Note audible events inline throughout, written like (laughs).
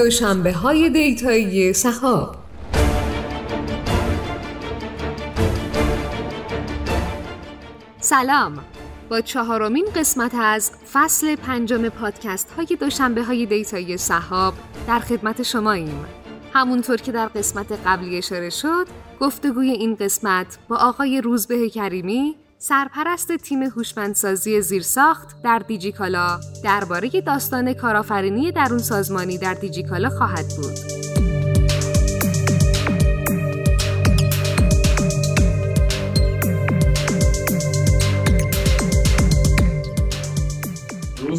دوشنبه های دیتایی صحاب سلام. با چهارمین قسمت از فصل پنجم پادکست های دوشنبه های دیتایی صحاب در خدمت شما ایم همونطور که در قسمت قبلی اشاره شد گفتگوی این قسمت با آقای روزبه کریمی سرپرست تیم هوشمندسازی زیرساخت در دیجیکالا درباره داستان کارآفرینی درون سازمانی در دیجیکالا خواهد بود.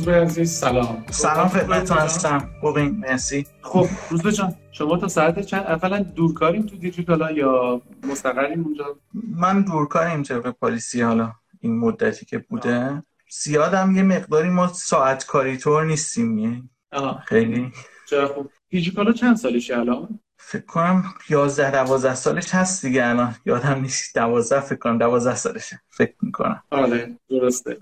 روزبه عزیز سلام. سلام خدمتتون هستم. خوبین مرسی. خب روزبه جان شما تا ساعت چند؟ اولا دورکاریم تو دیجیکالا یا مستقریم اونجا؟ من دورکاریم به پالیسی حالا این مدتی که بوده. زیادم یه مقداری ما ساعت کاری طور نیستیم یه. خیلی. چرا خوب. دیجیکالا چند سالشه الان؟ فکر کنم 11 12 سالش هست دیگه الان. یادم نیست 12 فکر کنم 12 سالشه. فکر می‌کنم. آره درسته.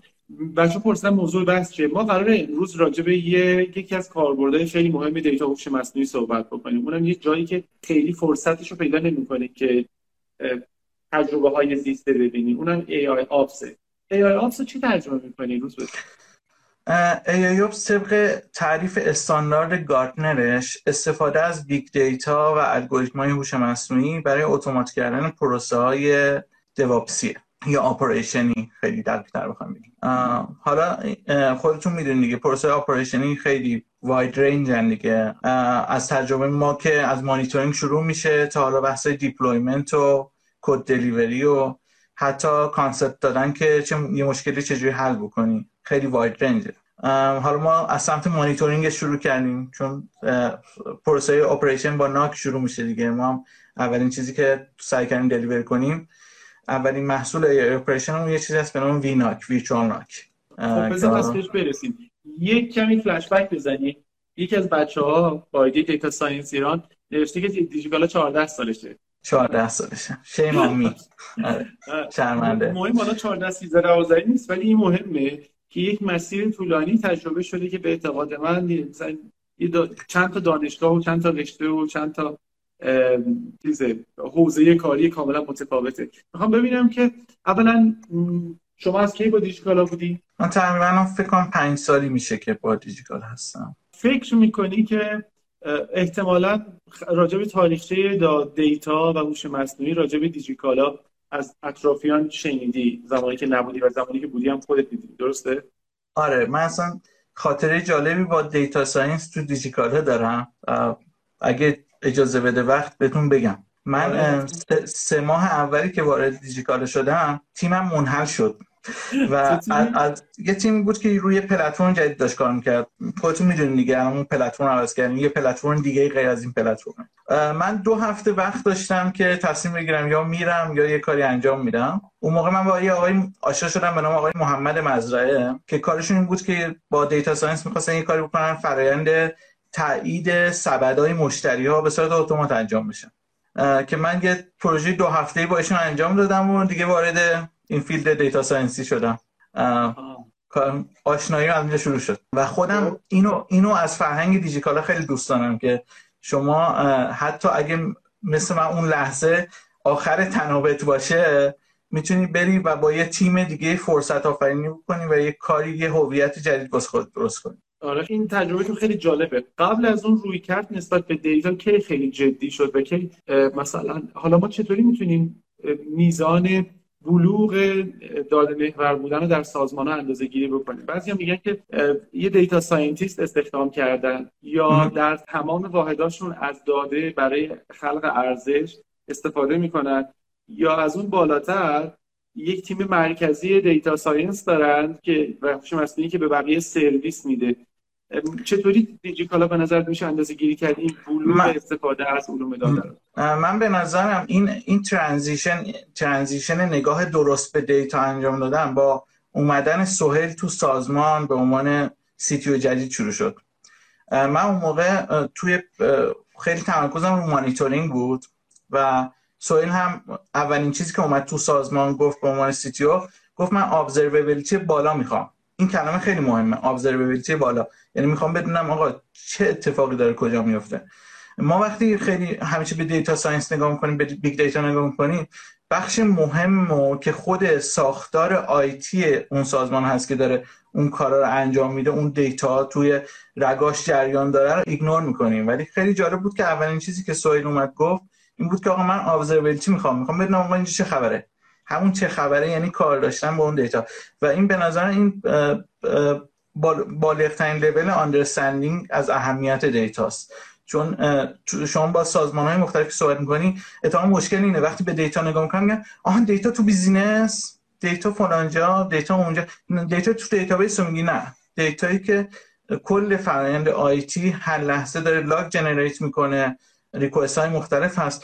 بچه پرسیدن موضوع بحث چیه؟ ما قراره امروز راجع به یکی از کاربردهای خیلی مهم دیتا هوش مصنوعی صحبت بکنیم. اونم یه جایی که خیلی فرصتش رو پیدا نمی‌کنه که تجربه های زیسته ببینیم اونم AI Ops. AI Ops رو چی ترجمه می‌کنی؟ روز بود AI Ops طبق تعریف استاندارد گارتنرش استفاده از big data و الگوریتم های هوش مصنوعی برای automate کردن پروسه های DevOpsی یا operationی خیلی دقیق‌تر بخوام بگیم. حالا خودتون می‌دونید دیگه پروسه operationی خیلی wide range دیگه. از تجربه ما که از مانیتورینگ شروع میشه تا حالا بحث deployment و code delivery و حتی concept دادن که چه یه مشکلی چجوری حل بکنی. خیلی wide rangeه حالا ما از سمت مانیتورینگ شروع کردیم چون پروسه operation با NOC شروع میشه دیگه. ما اولین چیزی که سعی کردیم deliver کنیم اولین محصول operation اون یه چیزی هست به نام VNOC visual NOC. خب بذار برسیم. یک کمی فلش بک بزنی یکی از بچه ها با ایده data science ایران نوشته که دیجیکالا 14 سالشه. 14 سالشه. شیم آمی شرمنده. مهم حالا 14 13 12 نیست ولی این مهمه که یک مسیر طولانی تجربه شده که به اعتقاد من مثلا چند تا دانشگاه و چند تا رشته و چند تا چیز حوزه کاری کاملا متفاوته می‌خوام ببینم که اولا شما از کی با دیجیکالا بودی؟ من تقریبا فکر کنم پنج سالی میشه که با دیجیکالا هستم فکر می‌کنی که احتمالا راجع به تاریخچه دیتا و هوش مصنوعی راجع به دیجیکالا از اطرافیان شنیدی زمانی که نبودی و زمانی که بودی هم خودت دیدی درسته؟ آره من اصلا خاطره جالبی با data science تو دیجیکالا دارم اگه اجازه بده وقت بهتون بگم. من سه ماه اولی که وارد دیجیکالا شدم تیمم منحل شد. و از, یه تیم بود که روی پلتفرم جدید داشت کار می‌کرد. خودتون می‌دونید دیگه اون پلتفرم عوض کردیم. یه پلتفرم دیگه غیر از این پلتفرم من دو هفته وقت داشتم که تصمیم بگیرم یا میرم یا یه کاری انجام میدم. اون موقع من با یه آقای آشنا شدم به نام آقای محمد مزرعه که کارشون این بود که با data science می‌خواستن یه کاری بکنن فرایند تایید سبدهای مشتری ها به صورت automate انجام بشن که من یه پروژه دو هفته با ایشون انجام دادم و دیگه وارد این field data scienceی شدم. آشنایی از اینجا شروع شد. و خودم اینو اینو از فرهنگ دیجیکالا خیلی دوست دارم که شما حتی اگه مثل من اون لحظه آخر طنابت باشه می‌تونی بری و با یه تیم دیگه فرصت آفرینی بکنی و یه کاری یه هویت جدید واسه خود درست کنی. آره این تجربه که خیلی جالبه. قبل از اون رویکرد نسبت به دیتا که خیلی جدی شد و که مثلا حالا ما چطوری می‌تونیم میزان بلوغ داده محور بودن رو در سازمان ها اندازه گیری بکنیم؟ بعضی هم میگن که یه data scientist استخدام کردن یا در تمام واحداشون از داده برای خلق ارزش استفاده می‌کنن یا از اون بالاتر یک تیم مرکزی data science دارن که هوش مصنوعی که به بقیه سرویس میده. چطوری دیجیکالا به نظر میشه اندازه گیری کرد؟ این بلوغ من... استفاده از علوم داده من به نظرم این این transition transition نگاه درست به دیتا انجام دادن با اومدن سهیل تو سازمان به عنوان CTO جدید شروع شد. من اون موقع توی خیلی تمرکزم رو مانیتورینگ بود و سهیل هم اولین چیزی که اومد تو سازمان گفت به عنوان CTO گفت من observability بالا می‌خوام. این کلمه خیلی مهمه observability بالا. یعنی می‌خوام بدونم آقا چه اتفاقی داره کجا میفته. ما وقتی خیلی همیشه به data science نگاه می‌کنیم به big data نگاه می‌کنیم بخش مهم و که خود ساختار IT اون سازمان هست که داره اون کارا رو انجام میده اون دیتا توی رگاش جریان داره رو ignore می‌کنیم. ولی خیلی جالب بود که اولین چیزی که سهیل اومد گفت این بود که آقا من observability می‌خوام. می‌خوام بدونم آقا اینجا چه خبره؟ همون چه خبره یعنی کار داشتن با اون دیتا. و این به نظر این بالغترین level understanding از اهمیت دیتاست چون شما با سازمان های مختلفی صحبت می‌کنی اتفاقا مشکل اینه. وقتی به دیتا نگاه می‌کنم میگن آها دیتا تو business دیتا فلانجا دیتا اونجا. دیتا تو database میگی نه. دیتایی که کل فرآیند IT هر لحظه داره log generate می‌کنه request های مختلف هست.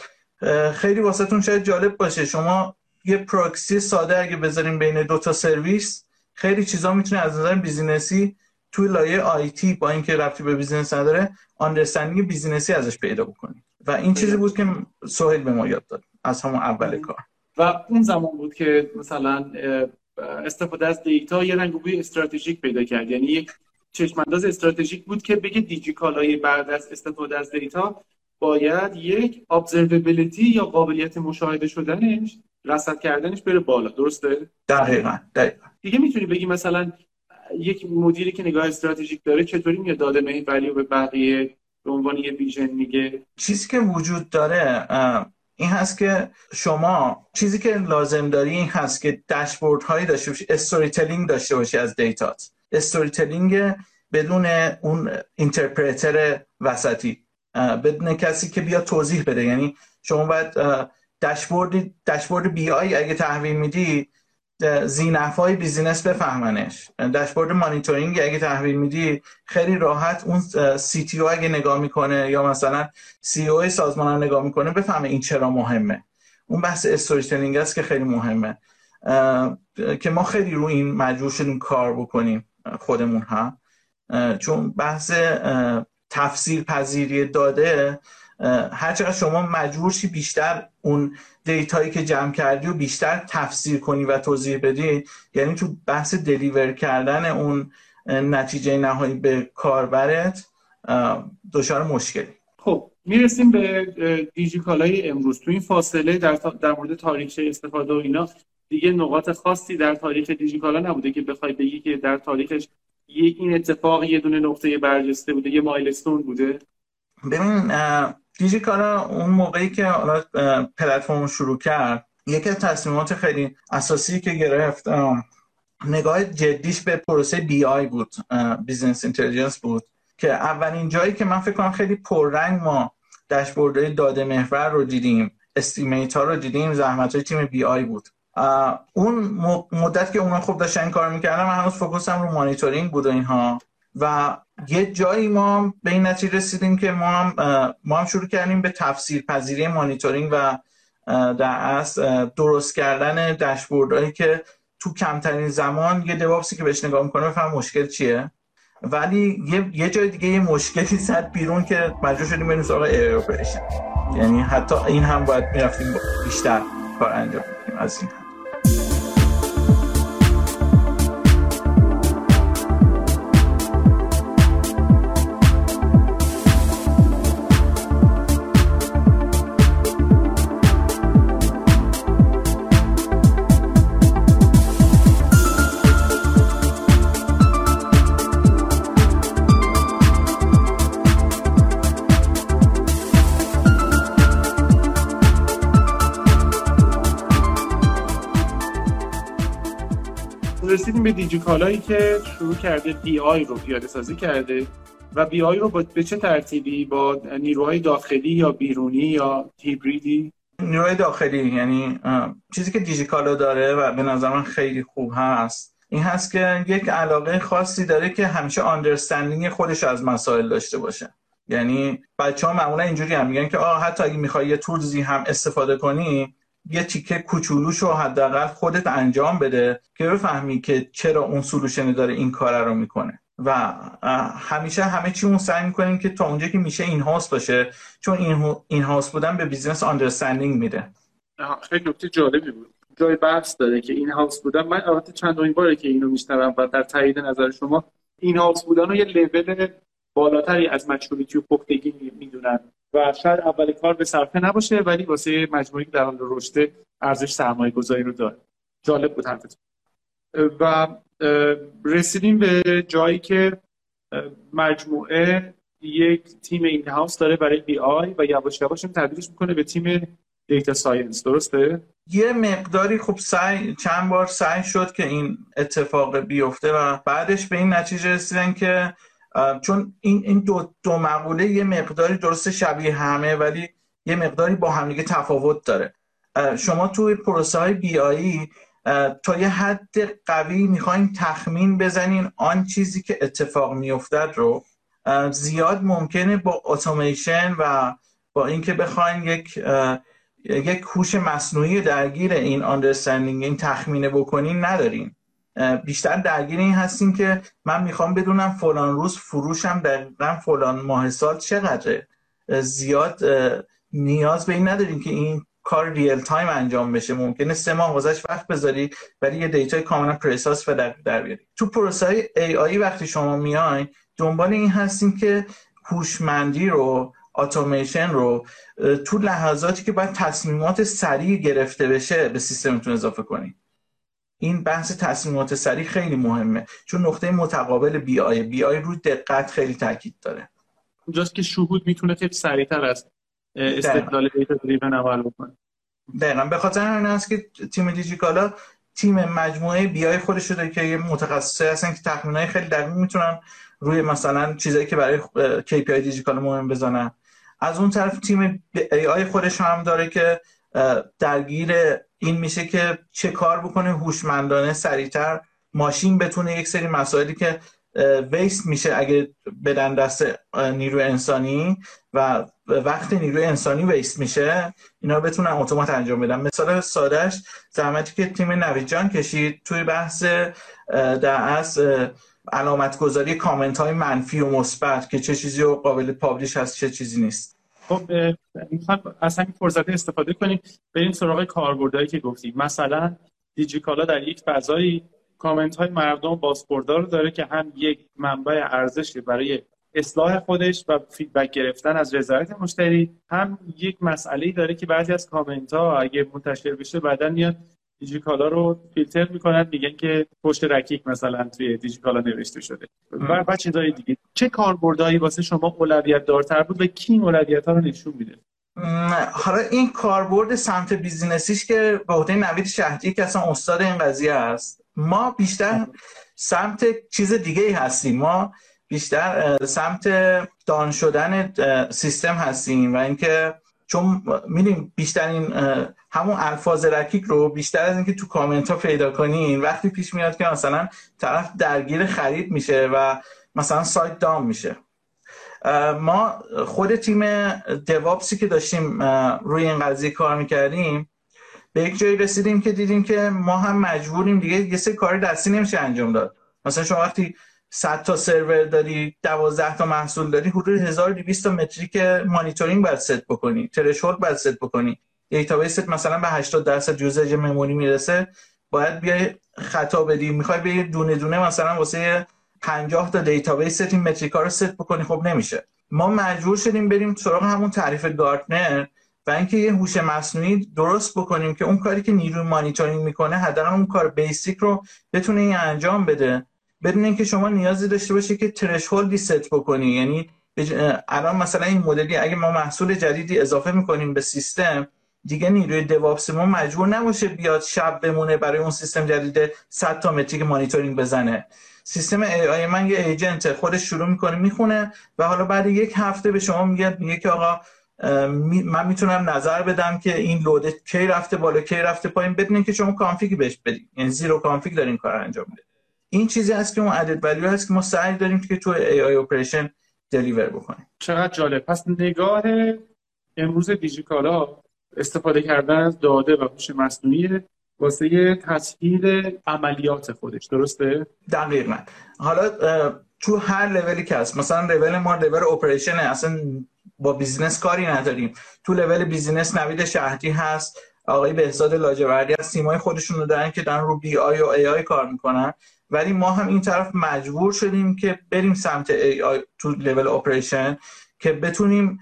خیلی واسهتون شاید جالب باشه. شما یه پروکسی ساده اگه بذاریم بین دو تا سرویس خیلی چیزا می‌تونه از نظر businessی توی لایه IT با اینکه ربطی به business نداره understanding businessی ازش پیدا بکنیم و این چیزی بود که سهیل به ما یاد داد از همون اول کار. و اون زمان بود که مثلا استفاده از دیتا یه رنگ بوی استراتژیک پیدا کرد. یعنی یک چشمانداز استراتژیک بود که بگه دیجیکالای بعد از استفاده از data باید یک observability یا قابلیت مشاهده شدنش رصد کردنش بره بالا درسته؟ دقیقا دقیقا. دیگه می‌تونی بگی مثلا یک مدیری که نگاه استراتژیک داره چطوری میاد داده مهی value به بقیه؟ به عنوان یه vision میگه. چیزی که وجود داره این هست که شما چیزی که لازم داری این هست که داشبورد هایی داشته باشی storytelling داشته باشی از data ت. storytelling بدون اون interpreter وسطی. بدون کسی که بیا توضیح بده. یعنی شما باید داشبورد داشبورد BI اگه تحویل میدی های business بفهمنش. داشبورد مانیتورینگ اگه تحویل میدی خیلی راحت اون CTO اگه نگاه می‌کنه یا مثلا CEO سازمان نگاه می‌کنه بفهمه این چرا مهمه. اون بحث استوری است که خیلی مهمه. که ما خیلی رو این مجبور شدیم کار بکنیم خودمون هم. چون بحث تفسیر پذیری داده هرچقدر شما مجبور شی بیشتر اون دیتایی که جمع کردی و بیشتر تفسیر کنی و توضیح بدی یعنی تو بحث دلیور کردن اون نتیجه نهایی به کاربرت دچار مشکلی. خب می‌رسیم به دیجیکالای امروز. تو این فاصله در, در مورد تاریخ استفاده و اینا دیگه نقاط خاصی در تاریخ دیجیکالا نبوده که بخوای بگی که در تاریخش این اتفاق یه دونه نقطه برجسته بوده یه milestone بوده. ببین دیجیکالا اون موقعی که حالا پلتفرم شروع کرد یکی از تصمیمات خیلی اساسی که گرفت نگاه جدیش به پروسه BI بود business intelligence بود که اولین جایی که من فکر کنم خیلی پررنگ ما داشبوردهای داده محور رو دیدیم estimate ها رو دیدیم زحمت های تیم BI بود. اون مدت که اونا خوب داشتن کار می‌کردن من هنوز focus م رو مانیتورینگ بود و اینها. و یه جایی ما به این نتیجه رسیدیم که ما هم, ما هم شروع کردیم به تفسیر پذیری مانیتورینگ و در اصل درست کردن داشبوردهایی که تو کمترین زمان یه DevOps ی که بهش نگاه می‌کنه بفهم مشکل چیه ولی یه, یه جای دیگه یه مشکلی زد بیرون که مجبور شدیم بریم سراغ اپریشن یعنی حتی این هم باید می‌رفتیم بیشتر کار انجام بدیم از این هم. رسیدیم به دیجیکالایی که شروع کرده BI رو پیاده سازی کرده و BI رو به چه ترتیبی؟ با نیروهای داخلی یا بیرونی یا هیبریدی؟ نیروهای داخلی یعنی چیزی که دیجیکالا داره و به نظر من خیلی خوب هست این هست که یک علاقه خاصی داره که همیشه understanding خودش از مسائل داشته باشه. یعنی بچه ها معمولا اینجوری هم میگن که آه حتی اگه می‌خوای یه tools ی هم استفاده کنی یه تیکه کوچولوش رو حداقل خودت انجام بده که بفهمی که چرا اون solution داره این کار رو می‌کنه. و همیشه همه چی اون سعی می‌کنیم که تا اونجا که میشه in-house باشه چون این, in-house بودن به business understanding میده. خیلی نکته جالبی بود. جای بحث داره که in-house بودن. من البته چند باره که اینو میشنوم و در تایید نظر شما in-house بودن رو یه لول بالاتری از maturity و پختگی می‌دونن. و شاید اول کار به صرفه نباشه ولی واسه مجموعه‌ی در حال رشد ارزش سرمایه گذاری رو داره. جالب بود حرفتون. و رسیدیم به جایی که مجموعه یک تیم in-house داره برای BI و یواش یواش تبدیلش می‌کنه به تیم data science. درسته؟ یه مقداری خب سعی چند بار سعی شد که این اتفاق بیفته و بعدش به این نتیجه رسیدن که چون این این دو, دو مقوله یه مقداری درست شبیه همه ولی یه مقداری با همدیگه تفاوت داره. شما توی پروسه های بی آیی تا یه حد قوی می‌خواین تخمین بزنین آن چیزی که اتفاق میافتد رو. زیاد ممکنه با اتوماسیون و با اینکه بخواین یک یک هوش مصنوعی درگیر این آندرستندینگ این تخمینه بکنین ندارین. بیشتر درگیر این هستیم که من می‌خوام بدونم فلان روز فروشم دقیقا فلان ماه سال چقدره. زیاد نیاز به این نداریم که این کار real time انجام بشه. ممکنه سه ماه گذشت وقت بذاری ولی یه data ی کاملا precise و در, در بیاری. تو پروسه های AI وقتی شما میای دنبال این هستیم که هوشمندی رو اتوماسیون رو تو لحظاتی که باید تصمیمات سریع گرفته بشه به سیستمتون اضافه کنید این بحث تصمیمات سریع خیلی مهمه چون نقطه متقابل BI. BI رو دقت خیلی تاکید داره. اونجاست که شهود می‌تونه خیلی سریعتر از استدلال data driven عمل بکنه. دقیقا. به خاطر همین است که تیم دیجیکالا تیم مجموعه BI خودش شده که یه متخصصه هستن که تخمینای خیلی دقیق می‌تونن روی مثلا چیزایی که برای KPI دیجیکالا مهم بزنن. از اون طرف تیم AI خودش هم داره که درگیر این میشه که چه کار بکنه هوشمندانه سریعتر ماشین بتونه یک سری مسائلی که ویست میشه اگه بدن دست نیروی انسانی و وقت نیروی انسانی ویست میشه اینا بتونن اتومات انجام بدن. مثال سادهش زحمتی که تیم نویجان کشید توی بحث در از علامت گذاری کامنت های منفی و مثبت که چه چیزی قابل پابلیش هست چه چیزی نیست. خب می‌خوام از همین فرصت استفاده کنیم. بریم سراغ کاربردهایی که گفتیم. مثلا دیجیکالا در یک فضایی کامنت های مردم بازخوردا رو داره که هم یک منبع ارزشی برای اصلاح خودش و feedback گرفتن از رضایت مشتری هم یک مسئله داره که بعضی از کامنت ها اگه منتشر بشه بعدا میاد دیجیکالا رو فیلتر می‌کنن میگن که پشت رکیک مثلا توی دیجیکالا نوشته شده. و بعد چیزای دیگه. چه کاربردهایی واسه شما اولویت دارتر بود و کی اولویت ها رو نشون میده؟ حالا این کاربرد سمت بیزینسیش که به عهده نوید شهدی که اصلا استاد این قضیه است ما بیشتر سمت چیز دیگه ای هستیم. ما بیشتر سمت دان شدن سیستم هستیم و اینکه چون میدیم بیشترین همون الفاظ رکیک رو بیشتر از اینکه تو کامنت ها پیدا کنین وقتی پیش میاد که مثلا طرف درگیر خرید میشه و مثلا سایت دام میشه. ما خود تیم DevOps ی که داشتیم روی این قضیه کار می‌کردیم به یک جایی رسیدیم که دیدیم که ما هم مجبوریم دیگه یه سری کار دستی نمیشه انجام داد. مثلا شما وقتی 100 تا سرور داری 12 تا محصول داری حدود 1200 تا metric monitoring باید ست بکنی threshold باید ست بکنی. database ت مثلا به 80 درصد usage memory می‌رسه باید بیای خطا بدی. می‌خوای به دونه دونه مثلا واسه 50 تا database این metric ا رو ست بکنی خب نمیشه. ما مجبور شدیم بریم سراغ همون تعریف گارتنر و اینکه یه هوش مصنوعی درست بکنیم که اون کاری که نیروی مانیتورینگ می‌کنه حداقل اون کار basic رو بتونه این انجام بده. بدون اینکه شما نیازی داشته باشه که threshold ی set بکنی. یعنی الان مثلا این مدلی اگه ما محصول جدیدی اضافه می‌کنیم به سیستم دیگه نیروی DevOps ما مجبور نباشه بیاد شب بمونه برای اون سیستم جدید 100 تا metric monitoring بزنه. سیستم AI من یه agent خودش شروع می‌کنه می‌خونه و حالا بعد یک هفته به شما میگه میگه که آقا من می‌تونم نظر بدم که این load کی رفته بالا کی رفته پایین بدون که شما config بهش بدید یعنی zero config دارین کار انجام بدید این چیزی هست که اون added value هست که ما سعی داریم که تو AI operation deliver بکنیم. چقدر جالب. پس نگاه امروز دیجیکالا استفاده کردن از داده و هوش مصنوعی واسه تسهیل عملیات خودش. درسته؟ دقیقا. حالا تو هر لولی که هست مثلا level ما level operation اصلا با business کاری نداریم. تو level business نوید شهدی هست آقای بهزاد لاجوردی از تیمای خودشون رو دارن که دارن رو BI و AI کار می‌کنن. ولی ما هم این طرف مجبور شدیم که بریم سمت AI تو level operation که بتونیم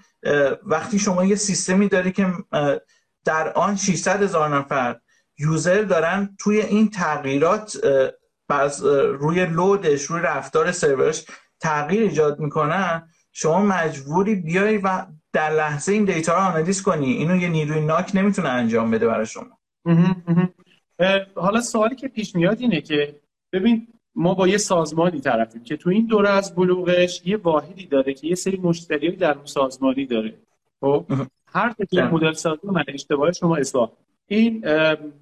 وقتی شما یه سیستمی داری که در آن 600 هزار نفر یوزر دارن توی این تغییرات روی لودش روی رفتار سرورش تغییر ایجاد می‌کنن شما مجبوری بیای و در لحظه این دیتا رو آنالیز کنی. اینو یه نیروی ناک نمی‌تونه انجام بده برای شما. حالا سوالی که پیش میاد اینه که ببین ما با یه سازمانی طرفیم که تو این دوره از بلوغش یه واحدی داره که یه سری مشتری در اون سازمانی داره. خب؟ هر که مدل سازی من اشتباه شما اصلاح. این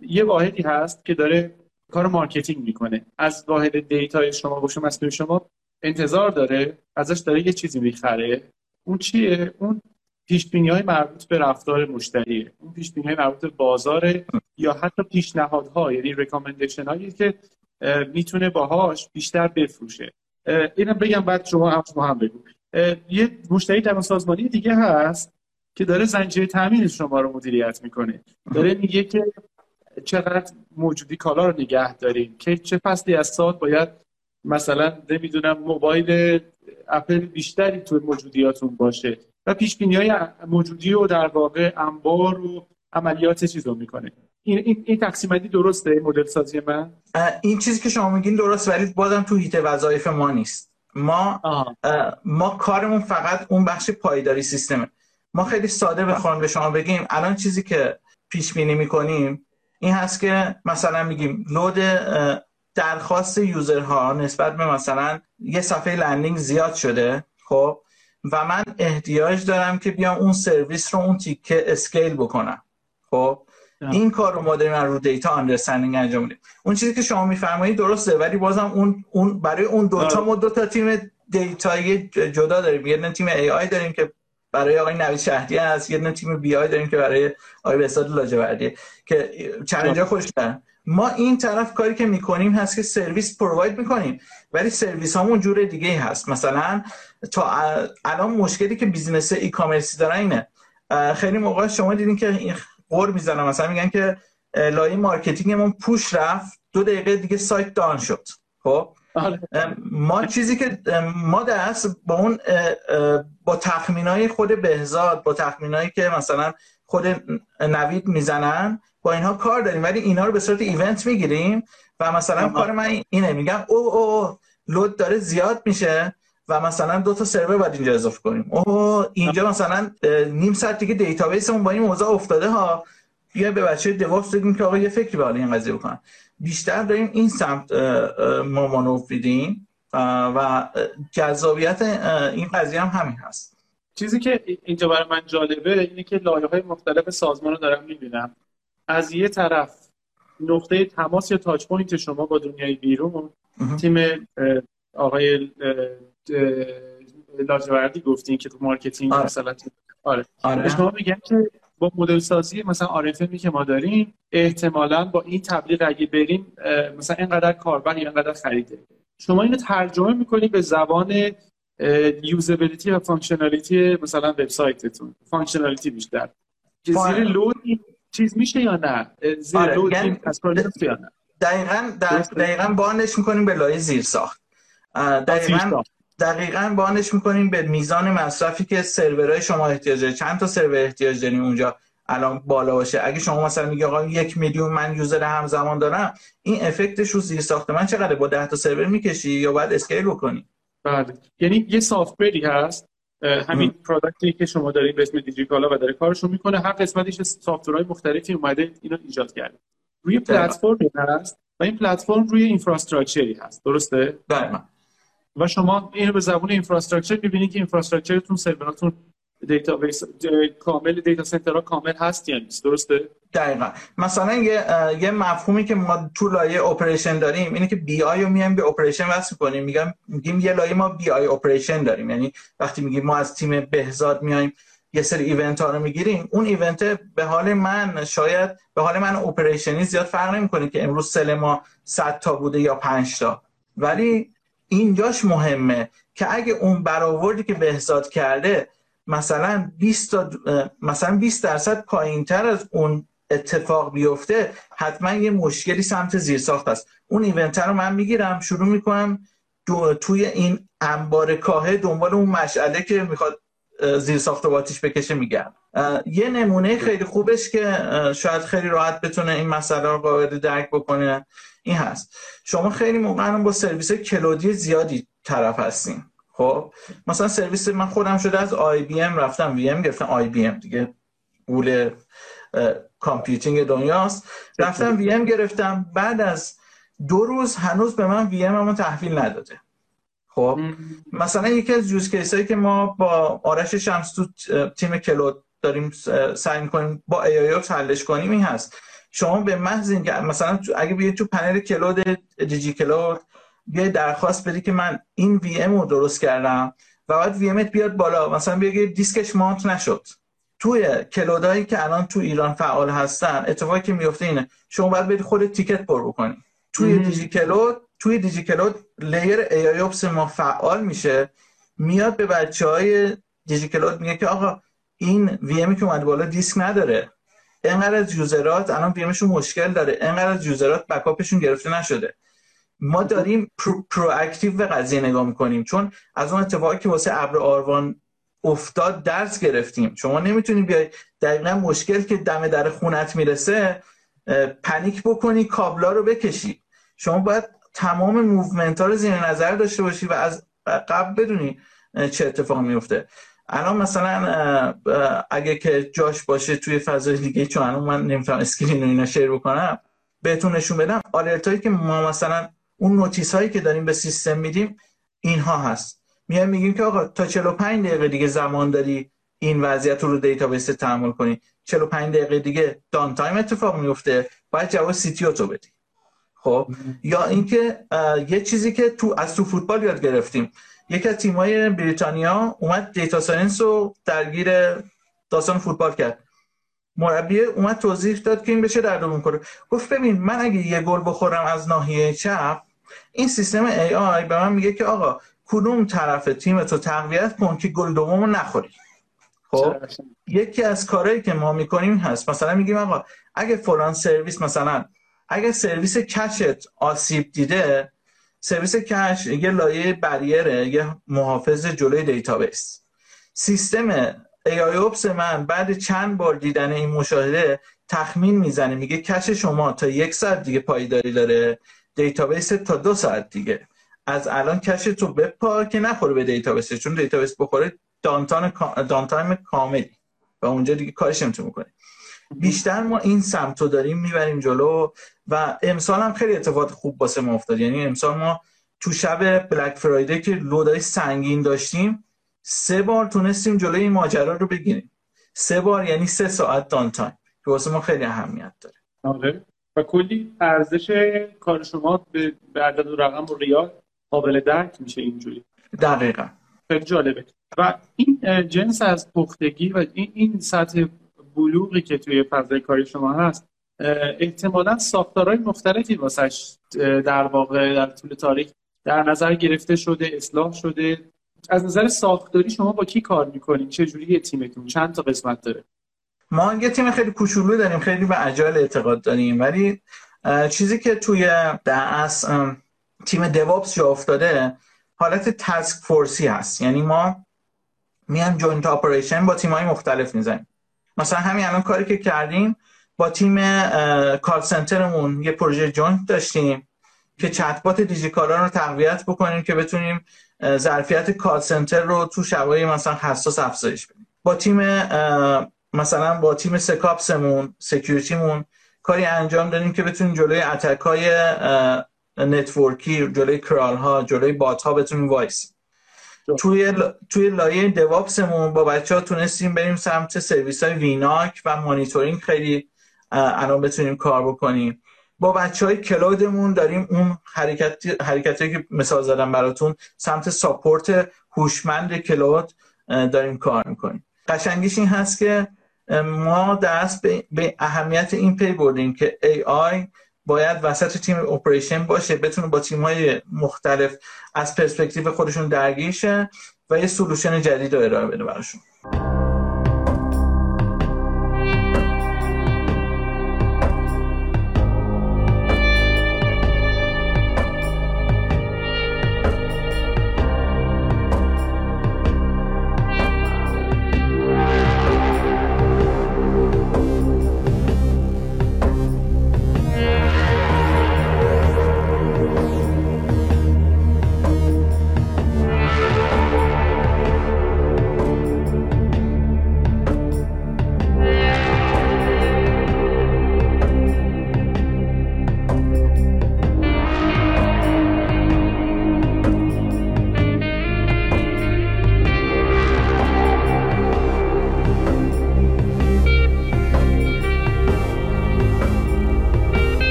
یه واحدی هست که داره کار marketing می‌کنه. از واحد data ی شما با شما شما انتظار داره ازش داره یه چیزی می‌خره. اون چیه؟ اون پیش های مربوط به رفتار مشتریه. اون پیش های مربوط به بازار یا حتی پیشنهادها یعنی recommendation هایی که می‌تونه باهاش بیشتر بفروشه. اینم بگم بعد شما هم شما هم بگو. یه مشتری در سازمانی دیگه هست که داره زنجیره تامین شما رو مدیریت می‌کنه. داره میگه که چقدر موجودی کالا رو نگه داریم که چه فصلی از سال باید مثلا نمی‌دونم موبایل اپل بیشتری تو موجودیاتون باشه. و پیش بینی های موجودی و در واقع انبار و عملیات چیز رو می‌کنه. این این, این تقسیم درسته مدل سازی من؟ این چیزی که شما میگین درست ولی بازم تو حیطه وظایف ما نیست. ما ما کارمون فقط اون بخش پایداری سیستمه. ما خیلی ساده بخوام به شما بگیم الان چیزی که پیش بینی می‌کنیم این هست که مثلا میگیم load درخواست user ها نسبت به مثلا یه صفحه landing زیاد شده خب؟ و من احتیاج دارم که بیام اون سرویس رو اون تیکه scale بکنم خب؟ این کار رو ما داریم رو data understanding انجام میدیم. اون چیزی که شما میفرمایید درسته ولی بازم اون اون برای اون دوتا ما دو تا تیم data یی جدا داریم. یه تیم AI داریم که برای آقای نوید شهدی هست یه تیم BI داریم که برای آقای بهزاد لاجوردی که چالنجر خوش دارن ما این طرف کاری که می‌کنیم هست که سرویس provide می‌کنیم ولی سرویس همون جور دیگه هست. مثلا تا الان مشکلی که business e-commerce ی دارن اینه خیلی موقع شما دیدین که غر می‌زنن مثلا میگن که لایه marketing مون push رفت. دو دقیقه دیگه سایت down شد. خب؟ آره. ما چیزی که ما دست با اون با تخمینای خود بهزاد با تخمینایی که مثلا خود نوید می‌زنن با اینها کار داریم. ولی اینا رو به صورت event می‌گیریم و مثلا کار من اینه. میگم او او load داره زیاد میشه. و مثلا دو تا سرور باید اینجا اضافه کنیم. او اینجا مثلا نیم ساعت دیگه database مون با این موضوع افتاده ها. بیا به بچه DevOps بگیم که آقا یه فکری به این قضیه بکنن. بیشتر داریم این سمت ما مانور میدیم و جذابیت این قضیه هم همین هست. چیزی که اینجا برای من جالبه اینه که لایه های مختلف سازمان رو دارم می‌بینم. از یه طرف نقطه تماس یا touch point شما با دنیای بیرون تیم آقای لاجوردی گفتین که تو marketing آره. مثلا آره, آره. شما میگن که با مدل سازی مثلا RFM ی که ما داریم احتمالا با این تبلیغ اگه بریم مثلا اینقدر کاربر یا اینقدر خریده. شما اینو ترجمه می‌کنید به زبان usability و functionality مثلا وبسایتتون. functionality بیشتر. که زیر load چیز میشه یا نه؟ زیر آره. load یعنی یا نه؟ دقیقا دقیقا bind ش می‌کنیم به لایه زیر ساخت دقیقا دقیقا bind ش می‌کنیم به میزان مصرفی که سرورهای شما احتیاج داره چند تا سرور احتیاج داریم اونجا الان بالا باشه؟ اگه شما مثلا میگی آقا یک میلیون من user همزمان دارم این effect ش رو زیر ساخت من چقدر با 10 تا سرور می‌کشی یا باید scale بکنی؟ بله. یعنی یه software ی هست همین product ی که شما دارید به اسم دیجیکالا و داره کارشو می‌کنه. هر قسمتیش software های مختلفی اومده اینو ایجاد کرده. روی پلتفرمی هست و این پلتفرم روی infrastructure ی هست. درسته؟ بله. و شما اینو به زبون infrastructure می‌بینید که infrastructure تون سروراتون database کامل data center ها کامل هست یا نیست؟ درسته؟ دقیقا. مثلا یه یه مفهومی که ما تو لایه operation داریم اینه که BI رو میایم به operation وصل کنیم. میگم میگیم یه لایه ما BI operation داریم. یعنی وقتی میگیم ما از تیم بهزاد میایم یه سری event ها رو می‌گیریم. اون event به حال من شاید به حال من اپریشنی زیاد فرق نمی‌کنه که امروز سل ما 100 تا بوده یا 5 تا. ولی اینجاش مهمه که اگه اون برآوردی که بهزاد کرده مثلا 20 تا مثلا 20 درصد پایینتر از اون اتفاق بیفته حتما یه مشکلی سمت زیرساخت است. اون ایونت رو من می‌گیرم شروع می‌کنم توی این انبار کاهه دنبال اون مشعله که می‌خواد زیر ساخت و باتیش بکشه میگم یه نمونه خیلی خوبش که شاید خیلی راحت بتونه این مسئله رو قابل درک بکنه. این هست. شما خیلی موقع با سرویس cloud ی زیادی طرف هستین. خب؟ مثلا سرویس من خودم شده از آی بی ام رفتم وی ام گرفتم آی بی ام دیگه. غول computing دنیاست. رفتم VM گرفتم. بعد از دو روز هنوز به من VM تحویل نداده. خب؟ مثلا یکی از use case هایی که ما با آرش شمس تو تیم cloud داریم سعی می‌کنیم با AI حلش کنیم این هست. شما به محض اینکه مثلا اگه بیاید تو پنل cloud دیجی کلود بیاید درخواست بدی که من این VM رو درست کردم و بعد VM ت بیاد بالا. مثلا بگید دیسکش mount نشد. توی cloud ایی که الان تو ایران فعال هستن اتفاقی که میفته اینه شما باید برید خود ticket پر بکنی. توی دیجی کلود توی دیجی کلود layer AI ما فعال میشه. میاد به بچه های دیجی کلود میگه که آقا این VM ی که اومده بالا دیسک نداره. انقدر از user ات الان VM شون مشکل داره. انقدر از user ات backup شون گرفته نشده. ما داریم proactive به قضیه نگاه می‌کنیم. چون از اون اتفاقی که واسه ابر آروان افتاد درس گرفتیم. شما نمی‌تونی بیای دقیقا مشکل که دم در خونت می‌رسه panic بکنی کابلا رو بکشی. شما باید تمام movement ها رو زیر نظر داشته باشی و از قبل بدونی چه اتفاق میفته الان مثلا اگه که جاش باشه توی فضای دیگه چون الان من نمی‌تونم screen رو اینا share بکنم بهتون نشون بدم alert هایی که ما مثلا اون notice هایی که داریم به سیستم میدیم اینها هست. میایم میگیم که آقا تا 45 دقیقه دیگه زمان داری این وضعیت رو database تحمل کنی. 45 دقیقه دیگه downtime اتفاق میفته باید جواب CTO تو بدی. خب؟ یا اینکه یه چیزی که تو از تو فوتبال یاد گرفتیم. یکی از تیمای بریتانیا اومد data science رو درگیر داستان فوتبال کرد. مربی اومد توضیح داد که این بشر درک کنه گفت ببین من اگه یه گل بخورم از ناحیه چپ این سیستم AI به من میگه که آقا کدوم طرف تیم تو تقویت کن که گل دومو نخوری؟ خب؟ یکی از کارهایی که ما می‌کنیم هست. مثلا میگیم آقا اگه فلان سرویس مثلا اگه سرویس cache ت آسیب دیده سرویس cache یه لایه barrier ه یه محافظ جلوی database. سیستم AIOps من بعد چند بار دیدن این مشاهده تخمین می‌زنه میگه cache شما تا یک ساعت دیگه پایداری داره database تا دو ساعت دیگه. از الان cache تو بپا که نخوره به database چون database بخوره downtime کاملی. و اونجا دیگه کاریش نمی‌تونی بکنی بیشتر ما این سمت رو داریم می‌بریم جلو و امسال هم خیلی اتفاق خوب واسه ما افتاد. یعنی امسال ما تو شب Black Friday که load ای سنگین داشتیم سه بار تونستیم جلوی این ماجرا رو بگیریم. سه بار یعنی سه ساعت downtime که واسه ما خیلی اهمیت داره. آره. و کلی ارزش کار شما به عدد و رقم و ریال قابل درک میشه اینجوری. دقیقا. خیلی جالبه. و این جنس از پختگی و این این سطح بلوغی که توی فضای کاری شما هست احتمالا ساختارهای مختلفی واسش در واقع در طول تاریخ در نظر گرفته شده اصلاح شده. از نظر ساختاری شما با کی کار می‌کنید چه جوری تیمتون؟ چند تا قسمت داره؟ ما یه تیم خیلی کوچولو داریم خیلی به اجایل اعتقاد داریم. ولی چیزی که توی در تیم DevOps جا افتاده حالت task force ی هست. یعنی ما میایم joint operation با تیم های مختلف می‌زنیم. مثلا همین الان کاری که کردیم با تیم call center مون یه پروژه joint داشتیم که چت بات دیجیکالا رو تقویت بکنیم که بتونیم ظرفیت call center رو تو شبای مثلا حساس افزایش بدیم. با تیم مثلا با تیم SecOps مون security مون کاری انجام دادیم که بتونیم جلوی attack های network ی جلوی crawl ها جلوی bot ها بتونیم وایسیم توی توی لایه DevOps مون با بچه ها تونستیم بریم سمت سرویس های وی NOC و مانیتورینگ خیلی الان بتونیم کار بکنیم. با بچه های cloud مون داریم اون حرکت حرکتی که مثال زدم براتون سمت support هوشمند cloud داریم کار می‌کنیم. قشنگیش این هست که ما دست به اهمیت این پی بردیم که AI باید وسط تیم operation باشه بتونه با تیم های مختلف از پرسپکتیو خودشون درگیر شه و یه solution جدید رو ارائه بده براشون.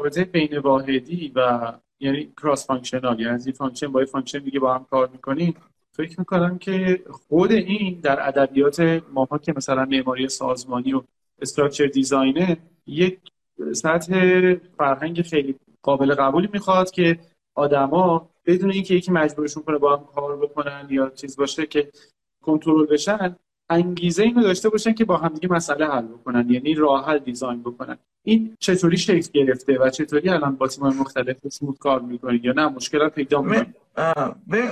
رابطه بین واحدی و یعنی cross functional یعنی از این function با این function دیگه با هم کار می‌کنیم. فکر می‌کنم که خود این در ادبیات ماها که مثلا معماری سازمانی و structure design ه یک سطح فرهنگ خیلی قابل قبولی می‌خواد که آدما بدون اینکه یکی مجبورشون کنه با هم کار بکنن یا چیز باشه که کنترل بشن انگیزه اینو داشته باشن که با همدیگه مسئله حل بکنن یعنی راه حل design بکنن. این چطوری شکل گرفته و چطوری الان با تیم‌های مختلف سمود کار می‌کنید یا نه؟ مشکلات پیدا می‌کنید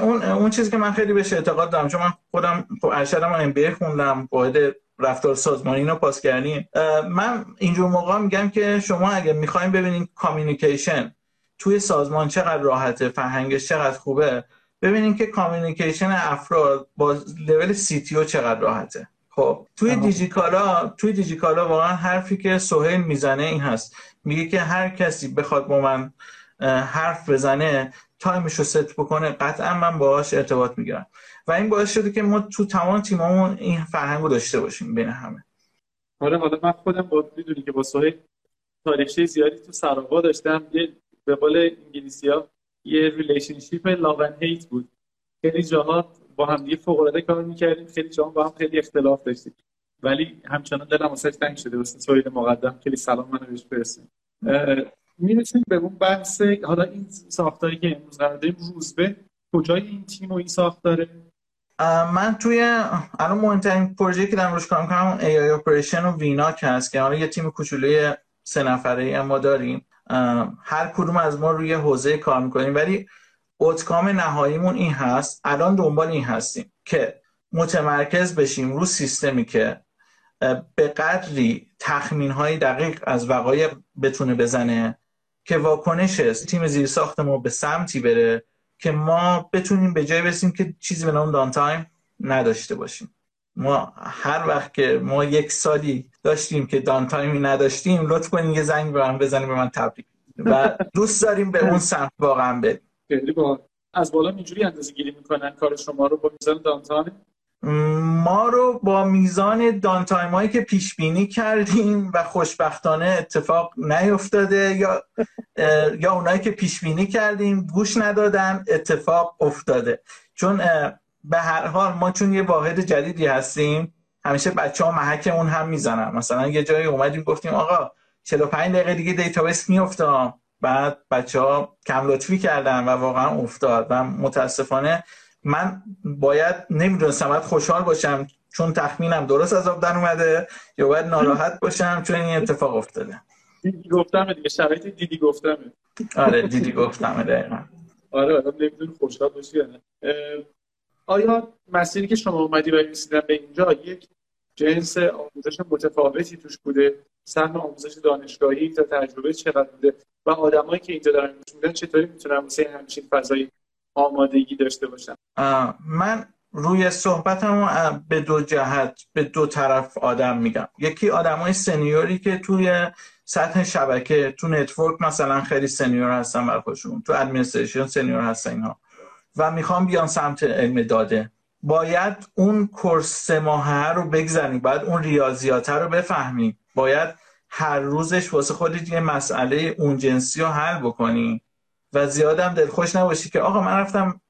اون اون چیزی که من خیلی بهش اعتقاد دارم چون من خودم خب ارشدم MBA خوندم واحد رفتار سازمانی رو پاس کردیم من اینجور موقع میگم که شما اگه می‌خوایم ببینید communication توی سازمان چقدر راحته فرهنگش چقدر خوبه ببینیم که communication افراد با level CTO چقدر راحته. خب توی دیجیکالا توی دیجیکالا واقعا حرفی که سهیل می‌زنه این هست. میگه که هر کسی بخواد با من حرف بزنه time ش رو ست بکنه قطعا من باهاش ارتباط می‌گیرم. و این باعث شده که ما تو تمام تیممون این فرهنگ رو داشته باشیم بین همه. حالا حالا من خودم با می‌دونی که با سهیل تاریخچه زیادی تو سراوا داشتم. یه به قول انگلیسی ها یه relationship love hate بود. خیلی جاها با هم دیگه فوق العاده کار می‌کردیم خیلی جاها با هم خیلی اختلاف داشتیم. ولی همچنان دلم واسه تنگ شده واسه سهیل مقدم. خیلی سلام منو بهش برسون می‌رسیم به اون بحث حالا این ساختاری که امروز قرار داریم روزبه کجای این تیم و این ساختاره؟ من توی الان مهمترین پروژه که دارم روش کار می‌کنم AI operation و وی NOC هست که حالا یه تیم کوچولوی سه نفره ما داریم. هر کدوم از ما روی حوزه کار می‌کنیم. ولی outcome نهاییمون این هست الان دنبال این هستیم که متمرکز بشیم رو سیستمی که به قدری تخمین های دقیق از وقایع بتونه بزنه که واکنش تیم زیر ساخت ما به سمتی بره که ما بتونیم به جای برسیم که چیزی به نام downtime نداشته باشیم. ما هر وقت که ما یک سالی داشتیم که downtime ی نداشتیم لطف کنین یه زنگ به من بزنیم به من تبریک و دوست داریم به اون سمت واقعا بریم. خیلی با از بالا اینجوری اندازه گیری می‌کنن کار شما رو با میزان downtime ما رو با میزان downtime هایی که پیش بینی کردیم و خوشبختانه اتفاق نیفتاده یا یا اونایی که پیش بینی کردیم گوش ندادن اتفاق افتاده. چون به هر حال ما چون یه واحد جدیدی هستیم همیشه بچه ها محک اون هم می‌زنن. مثلا یه جایی اومدیم گفتیم آقا 45 دقیقه دیگه database میفته بعد بچه ها کم لطفی کردن و واقعا افتاد. و متاسفانه من باید نمی‌دونستم باید خوشحال باشم چون تخمینم درست از آب در اومده یا باید ناراحت باشم چون این اتفاق افتاده. دیدی گفتم دیگه شرایط دیدی گفتم آره دیدی گفتم دقیقا. آره آدم نمیدون خوشحال باشی آیا مسیری که شما اومدی و رسیدن به اینجا یک جنس آموزش متفاوتی توش بوده؟ سهم آموزش دانشگاهی تا تجربه چقدر بوده؟ و آدمایی که اینجا دارن میدن چطوری می‌تونن واسه همچین فضای آمادگی داشته باشن؟ من روی صحبتم به دو جهت به دو طرف آدم میگم. یکی آدمای senior ی که توی سطح شبکه تو network مثلا خیلی senior هستن برای تو administration senior هستن اینها. و می‌خوان بیان سمت علم داده. باید اون course سه ماهه رو بگذاریم باید اون ریاضیات رو بفهمیم. باید هر روزش واسه خودت یه مسئله اون جنسی رو حل بکنی و زیادم دلخوش نباشی که آقا من رفتم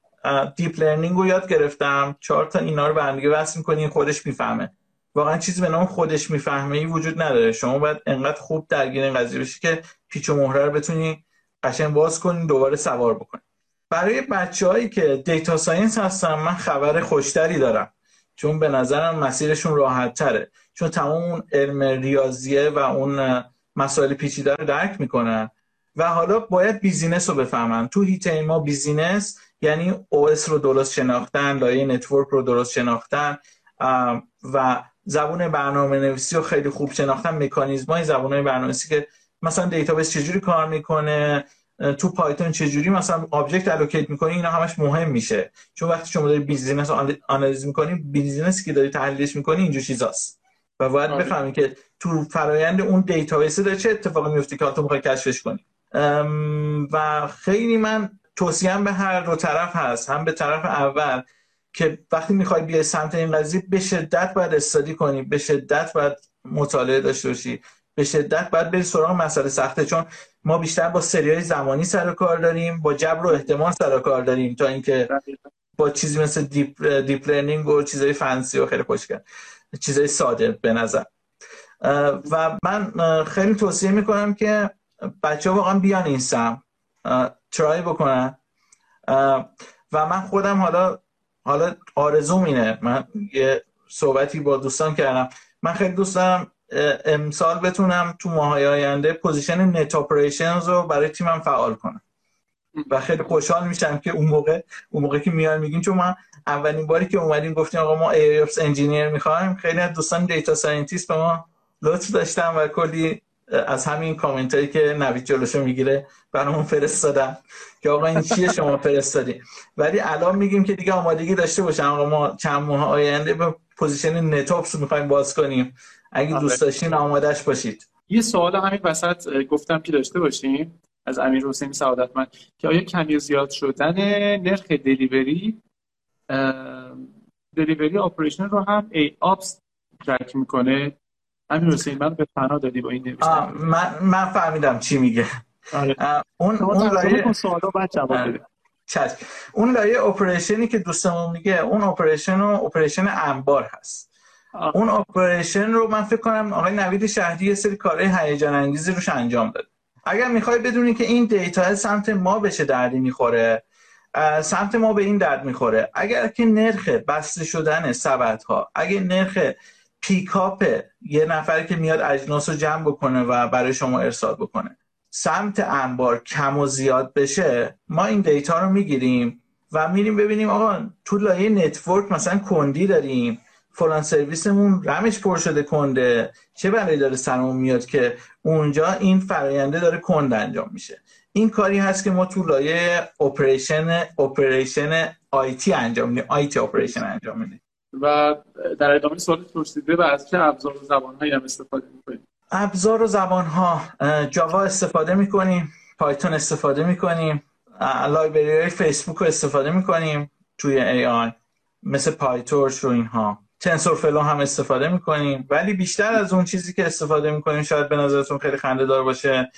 deep learning رو یاد گرفتم. چهار تا اینا رو به هم دیگه وصل می‌کنی خودش می‌فهمه. واقعا چیزی به نام خودش می‌فهمه ای وجود نداره. شما باید انقدر خوب درگیر این قضیه بشی که پیچ و مهره رو بتونی قشنگ باز کنی دوباره سوار بکنی. برای بچههایی که data science هستن من خبر خوشتری دارم. چون به نظرم مسیرشون راحت تره چون تمام اون علم ریاضیه و اون مسائل پیچیده رو درک می‌کنن و حالا باید business رو بفهمن. تو حیطه ما business یعنی OS رو درست شناختن لایه network رو درست شناختن و زبون برنامه نویسی رو خیلی خوب شناختن. مکانیزم های زبون برنامه نویسی که مثلا database چجوری کار می‌کنه تو پایتون چجوری مثلا object allocate می‌کنی اینا همش مهم میشه. چون وقتی شما داری business analyze می‌کنی business ی که داری تحلیلش می‌کنی اینجور چیزاست. و باید آره. بفهمی که تو فرایند اون database داره چه اتفاقی میفته که تو می‌خوای کشفش کنی. و خیلی من توصیم به هر دو طرف هست. هم به طرف اول که وقتی می‌خوای بیای سمت این قضیه به شدت باید study کنی به شدت باید مطالعه داشته باشی. به شدت باید بری سراغ مسئله سخته چون ما بیشتر با سری زمانی سر کار داریم با جبر و احتمال سر کار داریم تا اینکه با چیزی مثل deep, deep learning و چیزای fancy و خیلی خوشگل چیزای ساده به نظر. و من خیلی توصیه می‌کنم که بچه واقعا بیان این سمت try بکنن. و من خودم حالا حالا آرزوم اینه. من یه صحبتی با دوستان کردم. من خیلی دوست امسال بتونم تو ماهای آینده position net operations رو برای تیمم فعال کنم. و خیلی خوشحال میشم که اون موقع اون موقع که میان میگین چون ما اولین باری که اومدیم گفتیم آقا ما AIOps engineer می‌خوایم خیلی از دوستان data scientist به ما لطف داشتم و کلی از همین کامنت هایی که نوید جلوشو می‌گیره برامون فرستادن که آقا این چیه شما فرستادی ولی الان میگیم که دیگه آمادگی داشته باشن. آقا ما چند ماه آینده یه position NetOps می‌خوایم باز کنیم. اگه آره. دوست داشتین آمادش باشید. یه سوال همین وسط گفتم که داشته باشیم؟ از امیر حسین سعادتمند. که آیا کمی زیاد شدن نرخ delivery delivery operation رو هم AIOps track می‌کنه؟ امیر حسین من به فنا دادی با این من من فهمیدم چی میگه. آره. اون اون لایه سوالا بعد جواب بده اون لایه operation ی که دوستمون میگه اون operation و operation انبار هست. آه. اون operation رو من فکر کنم آقای نوید شهری یه سری کارهای هیجان انگیزی روش انجام داد اگر می‌خوای بدونی که این data سمت ما به چه دردی می‌خوره سمت ما به این درد می‌خوره. اگر که نرخ بسته شدن سبد ها اگر نرخ پیکاپ یه نفری که میاد اجناس رو جمع بکنه و برای شما ارسال بکنه سمت انبار کم و زیاد بشه ما این data رو می‌گیریم و میریم ببینیم آقا تو لایه network مثلا کندی داریم. فلان سرویسمون رمش پر شده کنده. چه بلایی داره سرمون میاد که اونجا این فراینده داره کند انجام میشه. این کاری هست که ما تو لایه operation operation IT انجام میدیم IT operation انجام میدیم. و در ادامه سوال پرسیده و از چه ابزار و زبان هایی هم استفاده می‌کنیم ابزار و زبان ها جاوا استفاده می‌کنیم پایتون استفاده می‌کنیم library های فیسبوک رو استفاده می‌کنیم توی AI مثل PyTorch و اینها. TensorFlow هم استفاده می‌کنیم. ولی بیشتر از اون چیزی که استفاده می‌کنیم شاید به نظرتون خیلی خنده دار باشه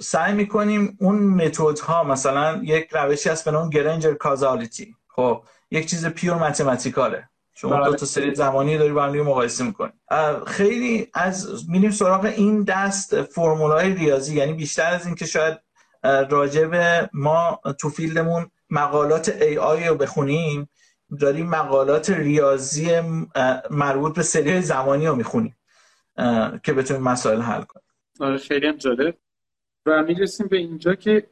سعی می‌کنیم اون متد ها مثلا یک روشی هست به نام گرنجر کازالیتی خب یک چیز پیور متمتیکاله شما بله. دو تا سری زمانی داری با هم مقایسه می‌کنی. خیلی از میریم سراغ این دست فرمولای ریاضی یعنی بیشتر از اینکه شاید راجع ما تو فیلدمون مقالات آی رو بخونیم. داریم مقالات ریاضی مربوط به سری زمانی رو می‌خونیم که بتونیم مسائل حل کنیم آره خیلی هم جالب. و می‌رسیم به اینجا که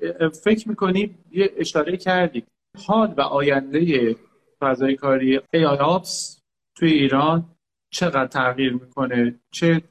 فکر می‌کنیم یه اشاره کردیم حال و آینده فضای کاری AI توی ایران چقدر تغییر می‌کنه؟ چه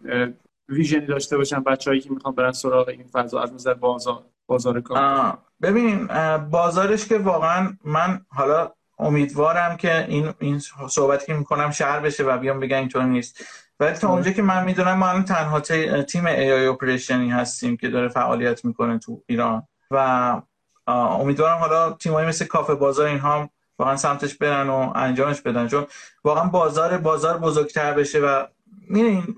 ویژنی داشته باشن بچههایی که می‌خوان برن سراغ این فضا؟ از نظر بازار بازار کار. ببین بازارش که واقعا من حالا امیدوارم که این این صحبتی که می‌کنم شهر بشه و بیام بگم اینطور نیست. ولی تا اونجا که من می‌دونم ما الان تنها تیم ای اپریشنی هستیم که داره فعالیت می‌کنه تو ایران. و امیدوارم حالا تیمایی مثل کافه بازار اینها واقعا سمتش برن و انجامش بدن. چون واقعا بازار بازار بزرگتر بشه و میرین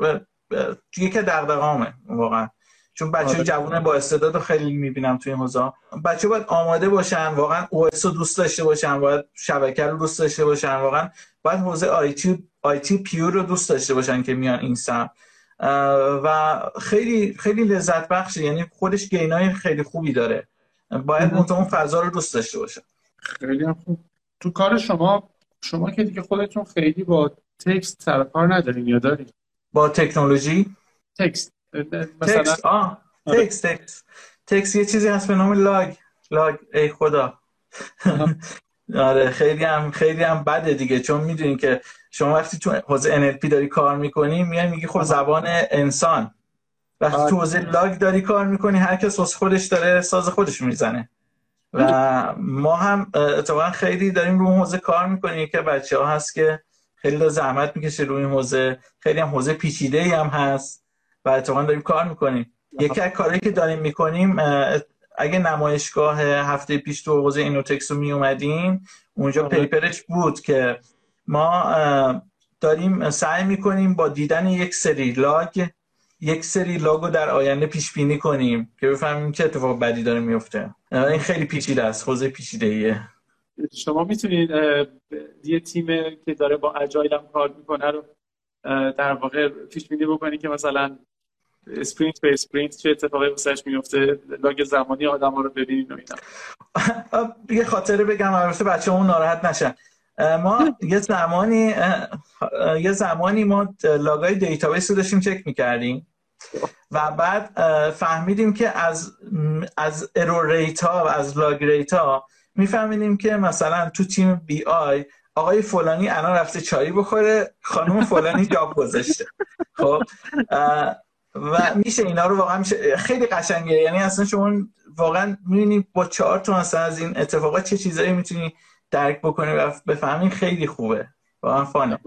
یکی دغدغه‌امه واقعا. چون بچه آره. جوون با استعداد خیلی می‌بینم توی این حوزه بچه باید آماده باشن واقعا او رو دوست داشته باشن باید شبکه رو دوست داشته باشن واقعا باید حوزه IT IT pure رو دوست داشته باشن که میان این سمت و خیلی خیلی لذت بخشه یعنی خودش gain ای خیلی خوبی داره. باید اون فضا رو دوست داشته باشن خیلی خوب. تو کار شما شما که دیگه خودتون خیلی با text سر کار ندارین یا دارین؟ با تکنولوژی؟ text. مثلا آه آره. text text text یه چیزی هست به نام log. log. ای خدا. (laughs) آره خیلی هم خیلی هم بده دیگه. چون می‌دونین که شما وقتی تو حوزه NLP داری کار می‌کنی میای میگی خب زبان انسان. وقتی تو حوزه لاگ داری کار می‌کنی هر کس خودش داره ساز خودش می‌زنه. و ما هم اتفاقا خیلی داریم روی حوزه کار می‌کنیم. که بچه ها هست که خیلی زحمت می‌کشه روی این حوزه. خیلی هم حوزه پیچیده هم هست. و اتفاقا داریم کار می‌کنیم. یکی از کارهایی که داریم می‌کنیم اگه نمایشگاه هفته پیش تو حوزه اینوتکس رو می اومدیم اونجا آره. پیپرش بود که ما داریم سعی می‌کنیم با دیدن یک سری لاگ یک سری لاگو در آینده پیش بینی کنیم که بفهمیم چه اتفاق بدی داره میفته این خیلی پیچیده است حوزه پیچیده ایه شما می‌تونید یه تیم که داره با اجایل هم کار می‌کنه رو در واقع پیش بینی بکنید که مثلا sprint به sprint چه اتفاقی واسش میفته log زمانی آدم ها رو ببینید و اینا. (laughs) یه خاطره بگم البته بچه اون ناراحت نشن. ما یه زمانی یه زمانی ما log ای database رو داشتیم چک می‌کردیم و بعد فهمیدیم که از از error rate ها و از log rate ها میفهمیدیم که مثلا تو تیم BI آقای فلانی الان رفته چایی بخوره خانم فلانی (laughs) job گذاشته. خب و میشه اینا رو واقعا میشه خیلی قشنگه. یعنی اصلا شما واقعا می‌بینی با چهار تا مثلا از این اتفاقات چه چیزایی می‌تونی درک بکنی و بفهمی خیلی خوبه. واقعا fun ه.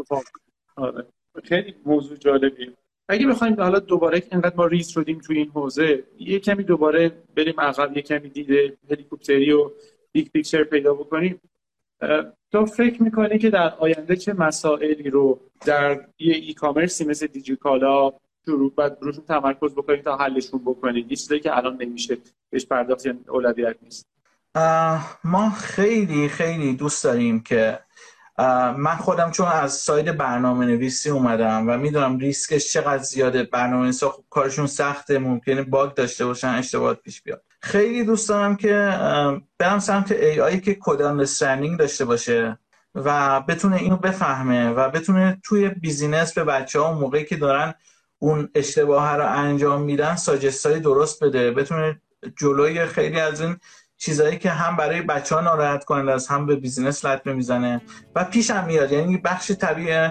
آره. خیلی موضوع جالبی اگه بخوایم حالا دوباره اینقدر ما ریز شدیم تو این حوزه یه کمی دوباره بریم عقب یه کمی دید هلیکوپتری و big picture پیدا بکنیم. تو فکر می‌کنی که در آینده چه مسائلی رو در یه e-commerce ی مثل دیجیکالا شروع باید روشون تمرکز بکنید تا حلشون بکنید یه چیزایی که الان نمیشه. بهش پرداخت اولویت نیست. ما خیلی خیلی دوست داریم که من خودم چون از side برنامه نویسی اومدم و می‌دونم ریسکش چقدر زیاده. برنامه نویسی خب کارشون سخته ممکنه bug داشته باشن اشتباهات پیش بیاد. خیلی دوست دارم که برم سمت AI که code understanding داشته باشه و بتونه اینو بفهمه و بتونه توی business به بچه ها موقعی که دارن اون اشتباه رو انجام میدن suggest های درست بده. بتونه جلوی خیلی از این چیزایی که هم برای بچه ها ناراحت کننده است هم به business لطمه می‌زنه و پیش هم میاد. یعنی بخش طبیعی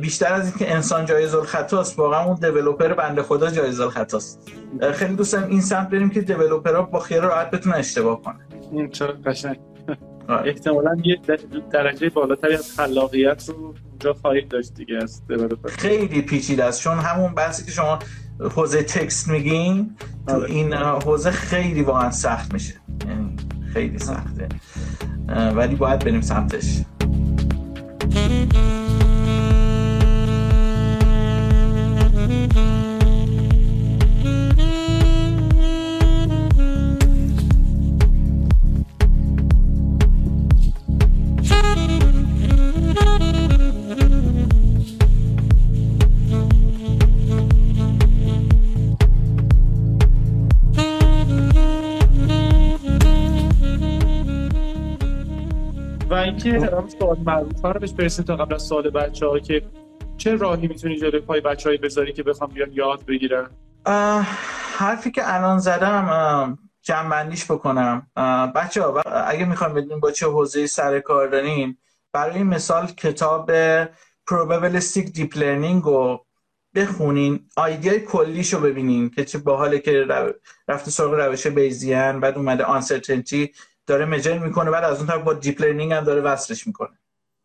بیشتر از اینکه انسان جایز الخطاست واقعا اون developer بنده خدا جایز الخطاست خیلی دوست دارم این سمت بریم که developer ها با خیال راحت بتونه اشتباه کنه این چرا قشنگ. (laughs) احتمالا یه درجه بالاتری از خلاقیت رو اونجا خواهید داشت دیگه از خیلی پیچیده است. چون همون بحثی که شما حوزه تکست میگین تو آره. این حوزه خیلی واقعا سخت میشه. یعنی خیلی سخته. ولی باید بریم سمتش. اینکه سوال معروف. رو بهش برسیم تا قبل از سوال بچه ها که چه راهی می‌تونی جلوی پای بچه های بذاری که بخوام بیان یاد بگیرن؟ حرفی که الان زدم جمع بکنم. بچه ها اگه می‌خوام بدونیم با چه حوزه سر کار دارین برای مثال کتاب probabilistic deep learning رو بخونین. آیدیای کلیش رو ببینین که چه باحاله که رفته سراغ روش بیزیان بعد اومده uncertainty. داره measure می‌کنه بعد از اون طرف با deep learning هم داره وصلش می‌کنه.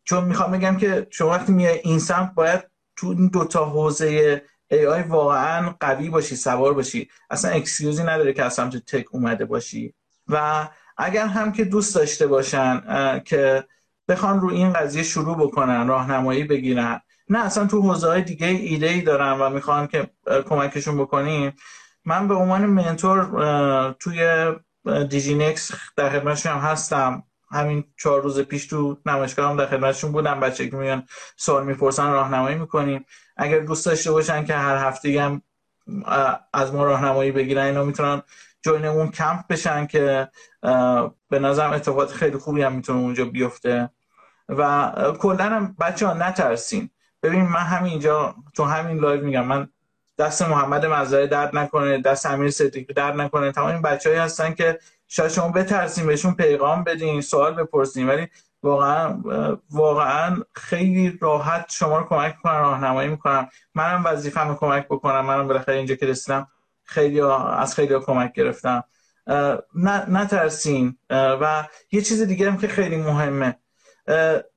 چون می‌خوام بگم که شما وقتی میای این سمت باید تو این دوتا حوزه AI واقعا قوی باشی سوار باشی. اصلا excuse ی نداره که از سمت tech اومده باشی. و اگر هم که دوست داشته باشن که بخوان رو این قضیه شروع بکنن راهنمایی بگیرن. نه اصلا تو حوزه های دیگه ایده ای دارن و می‌خوان که کمکشون بکنیم. من به عنوان منتور توی دیجی نکس در خدمتشون هم هستم. همین چهار روز پیش تو نمایشگاه در خدمتشون بودم. بچه که میان سوال می‌پرسن راهنمایی می‌کنیم. اگر دوست داشته باشن که هر هفته هم از ما راهنمایی بگیرن اینا می‌تونن جوین اون کمپ بشن که به نظرم اتفاقات خیلی خوبی هم می‌تونه اونجا بیفته. و کلا هم بچه ها نترسین. ببین من همین اینجا تو همین live میگم. من دست محمد مزرعه درد نکنه دست امیر صدیقی درد نکنه. تمام این بچه‌هایی هستن که شاید شما بترسین بهشون پیغام بدین سوال بپرسین. ولی واقعا واقعا خیلی راحت شما رو کمک می‌کنن راهنمایی می‌کنن منم وظیفه‌مو کمک بکنم. منم بالاخره اینجا که رسیدم خیلی از خیلی کمک گرفتم. نترسین. و یه چیز دیگه هم که خیلی مهمه.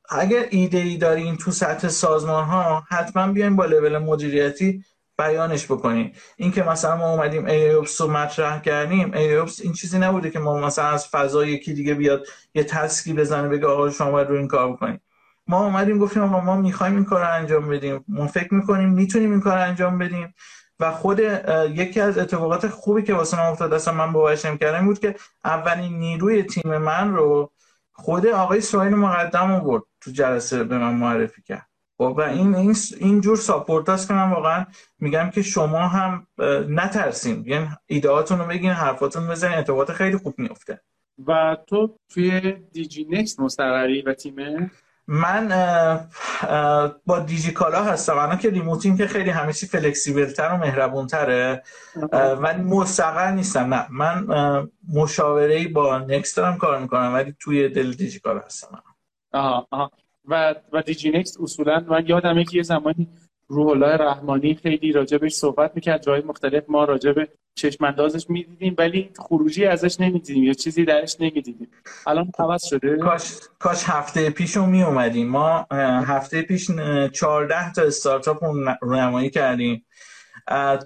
اگر ایده ای دارین تو سطح سازمان ها حتما بیاین با لول مدیریتی بیانش بکنیم این که مثلا ما اومدیم ایوپس رو مطرح کردیم ایوپس این چیزی نبوده که ما مثلا از فضا یکی دیگه بیاد یه تسکی بزنه بگه آقا شما باید رو این کار بکنیم ما اومدیم گفتیم آقا ما می‌خوایم این کار رو انجام بدیم. ما فکر می‌کنیم می‌تونیم این کار رو انجام بدیم. و خود یکی از اتفاقات خوبی که واسه من افتاد اصلا من باورش کردم بود که اولین نیروی تیم من رو خود آقای سوین مقدم آورد تو جلسه به من معرفی کرد. و این این اینجور support هست که من واقعا میگم که شما هم نترسین. یعنی ایده‌هاتون رو بگین حرفاتون بزنین اتفاقات خیلی خوب میفته و تو توی دیجی نکست مستقری و تیم من با دیجی کالا هستم. الان که remote ین که خیلی همه چی flexible تر و مهربون تره من مستقر نیستم. نه من مشاوره با نکست دارم کار می‌کنم ولی توی دل دیجی کالا هستم. آها آها. و و دیجی نکست اصولا من یادمه که یه زمانی روح الله رحمانی خیلی راجبش صحبت می‌کرد جای مختلف ما راجب چشم اندازش می‌دیدیم ولی خروجی ازش نمی‌دیدیم یا چیزی درش نمی‌دیدیم. الان عوض شده؟ کاش کاش هفته پیش رو می ما هفته پیش 14 تا استارتاپ رونمایی کردیم.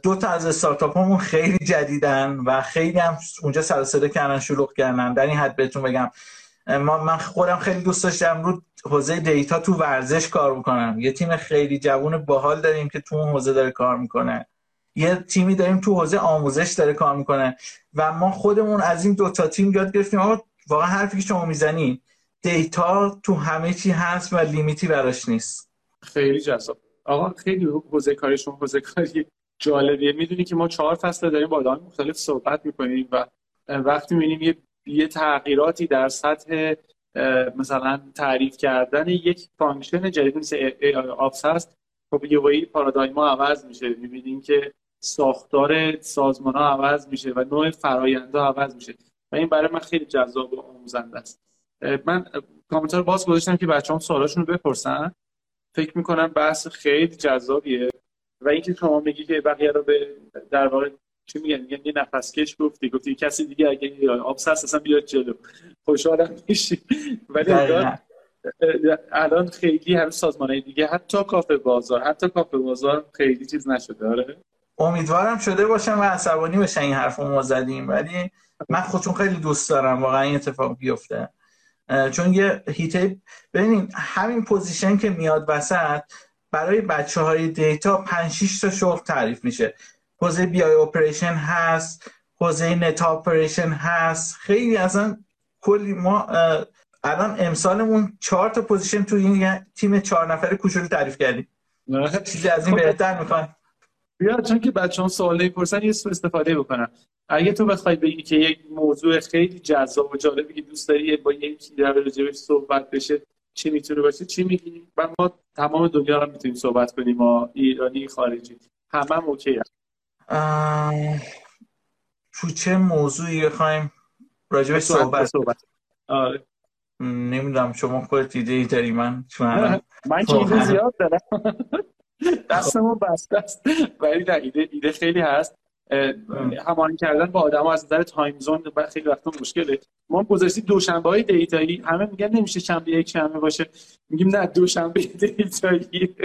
دو تا از استارتاپ همون خیلی جدیدن و خیلی هم اونجا سر کردن شلوغ کردن. در این حد بهتون بگم. ما من خودم خیلی دوست داشتم. رو حوزه دیتا تو ورزش کار بکنم یه تیم خیلی جوون باحال داریم که تو اون حوزه داره کار می‌کنه. یه تیمی داریم تو حوزه آموزش داره کار می‌کنه. و ما خودمون از این دوتا تیم یاد گرفتیم. آقا واقعا حرفی که شما می‌زنی دیتا تو همه چی هست و لیمیتی براش نیست. خیلی جذاب. آقا خیلی حوزه کاری شما حوزه کاری جالبیه. می‌دونی که ما چهار فصل داریم با آدم مختلف صحبت می‌کنیم و وقتی می‌بینیم یه یه تغییراتی در سطح مثلا تعریف کردن یک function جدید مثل Ops هست. خب یه پارادایم ها عوض میشه. می‌بینیم که ساختار سازمان ها عوض میشه و نوع فرایندها عوض میشه. و این برای من خیلی جذاب و آموزنده است. من کامنتار باز گذاشتم که بچه هم سوالاشون رو بپرسن. فکر می‌کنم بحث خیلی جذابیه. و اینکه شما میگی که بقیه رو به در واقع چی میگن؟ میگن یه نفس کش گفتی. گفتی کسی دیگه اگه آبسس اصلا بیاد جلو. خوشحالم میشی. ولی الان خیلی هم سازمان دیگه حتی کافه بازار حتی کافه بازار خیلی چیز نشده. آره. امیدوارم شده باشم. و عصبانی بشن این حرف ما زدیم. ولی من خودشون خیلی دوست دارم. واقعا این اتفاق بیفته. چون یه هیته ببینید همین پوزیشن که میاد وسط برای بچه های دیتا 5 6 تا شغل تعریف میشه. حوزه بی آی اپریشن هست حوزه نت اپریشن هست. خیلی اصلا کلی ما الان امسالمون چهار تا پوزیشن تو این تیم چهار نفره کوچولو تعریف کردیم. چیزی از این خب. بهتر می‌خوان بیا چون که بچه ها سوال پرسن یه سو استفاده بکنن اگه تو بخوای بگی که یک موضوع خیلی جذاب و جالبی که دوست داری با یکی در راجبش صحبت بشه چی می‌تونه باشه؟ چی میگی؟ ما تمام دنیا رو می‌تونیم صحبت کنیم ما ایرانی خارجی. همه هم اوکی تو چه موضوعی بخوایم راجع صحبت, صحبت. آره. نمی‌دونم شما خودت ایده ای داری؟ من چون من که ایده زیاد دارم. (laughs) دستمون بسته است. ولی ایده ایده خیلی هست. هماهنگ کردن با آدم از نظر time zone خیلی وقتا مشکله. ما گذاشتیم دوشنبه های data یی. همه میگن نمیشه شنبه یک شنبه باشه. میگیم نه دوشنبه (laughs) data یی.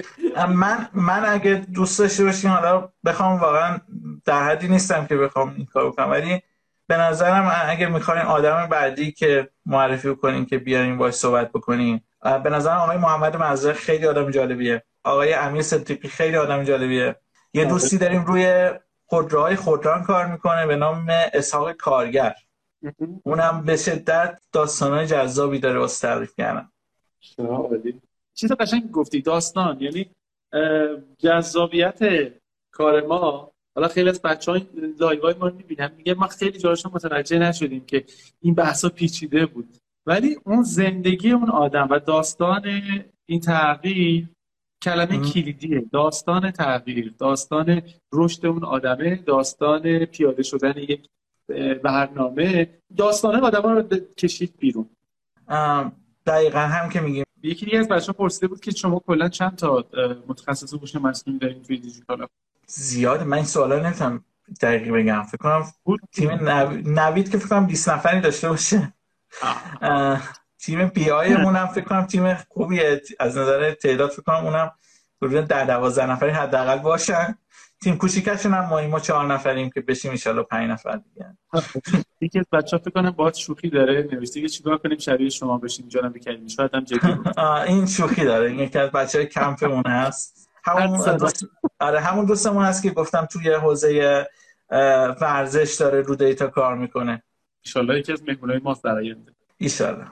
من من اگه دوست داشته باشیم حالا بخوام واقعا در حدی نیستم که بخوام این کارو کنم. ولی به نظرم اگه می‌خواین آدم بعدی که معرفی کنیم که بیاریم باش صحبت بکنیم به نظرم آقای محمد مزرق خیلی آدم جالبیه. آقای امیر صدیقی خیلی آدم جالبیه. یه دوستی داریم روی خودروهای خودران کار می‌کنه به نام اسحاق کارگر. اونم به شدت داستانهای جذابی داره واسه تعریف کردن. چیز قشنگ گفتی داستان. یعنی جذابیت کار ما. حالا خیلی از بچه های لایوهای ما می‌بینم میگه ما خیلی جاشون متوجه نشدیم که این بحثا پیچیده بود. ولی اون زندگی اون آدم و داستان این تغییر کلمه کلیدیه. داستان تغییر داستان رشد اون آدمه داستان پیاده شدن یک برنامه داستان آدم رو کشید بیرون. دقیقا هم که میگیم. یکی دیگه از بچه پرسیده بود که شما کلا چند تا متخصص هوش مصنوعی دارین توی دیجیتال زیاد. من این سوالا نمی‌تونم دقیق بگم. فکر کنم تیم نوید که فکر کنم 20 نفری داشته باشه. تیم بی آی هم فکر کنم تیم خوبیه. از نظر تعداد فکر کنم اونم حدود در 12 نفری حداقل باشن. تیم کوچیکشون هم ما ما چهار نفریم که بشیم ان 5 نفر دیگه یکی از بچه‌ها فکر کنم باهات شوخی داره. نوشته که چیکار کنیم شبیه شما بشیم جانم بکنیم شاید هم جدی (laughs) این شوخی داره. این یکی از بچه‌های کمپمون هست. همون دوست... آره همون دوستمون هست که گفتم توی حوزه ورزش داره رو data کار می‌کنه. ایشالله یکی از مهمونای ما در آینده ایشالله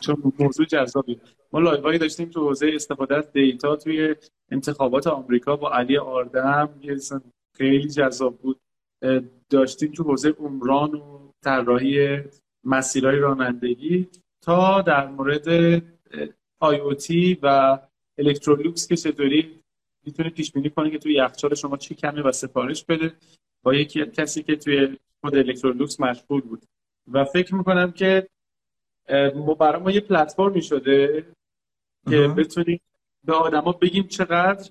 چون موضوع جذابی ما live هایی داشتیم تو حوزه استفاده از data توی انتخابات آمریکا با علی آردم. یه خیلی جذاب بود. داشتیم تو حوزه عمران و طراحی مسیرهای رانندگی تا در مورد AI و الکترولوکس که چطوری می‌تونه پیش بینی کنه که توی یخچال شما چی کمه و سفارش بده. با یکی کسی که توی خود الکترولوکس مشغول بود. و فکر می‌کنم که برای ما یه پلتفرمی شده که بتونیم به آدما بگیم چقدر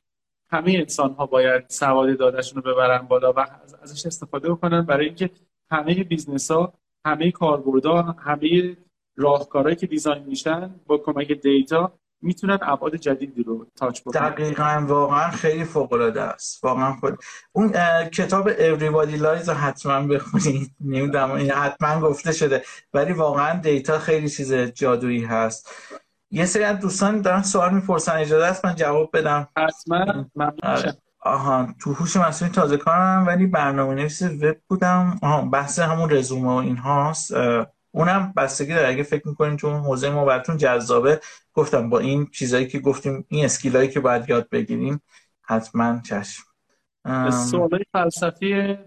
همه انسان ها باید سواد داده‌شون رو ببرن بالا و ازش استفاده بکنن. برای اینکه همه business ها همه کاربردها همه راهکارهایی که دیزاین میشن با کمک دیتا می‌تونن ابعاد جدیدی رو تاچ بکنن دقیقا واقعا خیلی فوق العاده است. واقعا خود اون کتاب Everybody Lies رو حتما بخونید. (laughs) نمی‌دونم حتما گفته شده. ولی واقعا دیتا خیلی چیز جادویی هست. یه سری از دوستان دارن سوال می‌پرسن. اجازه است من جواب بدم؟ حتما. آره. آها. تو هوش مصنوعی تازه کارم ولی برنامه نویس وب بودم. آها بحث همون رزومه و این هاست اونم بستگی داره. اگه فکر می‌کنیم چون حوزه ما براتون جذابه گفتم با این چیزایی که گفتیم این اسکیلایی که باید یاد بگیریم حتما چشم. سوال فلسفی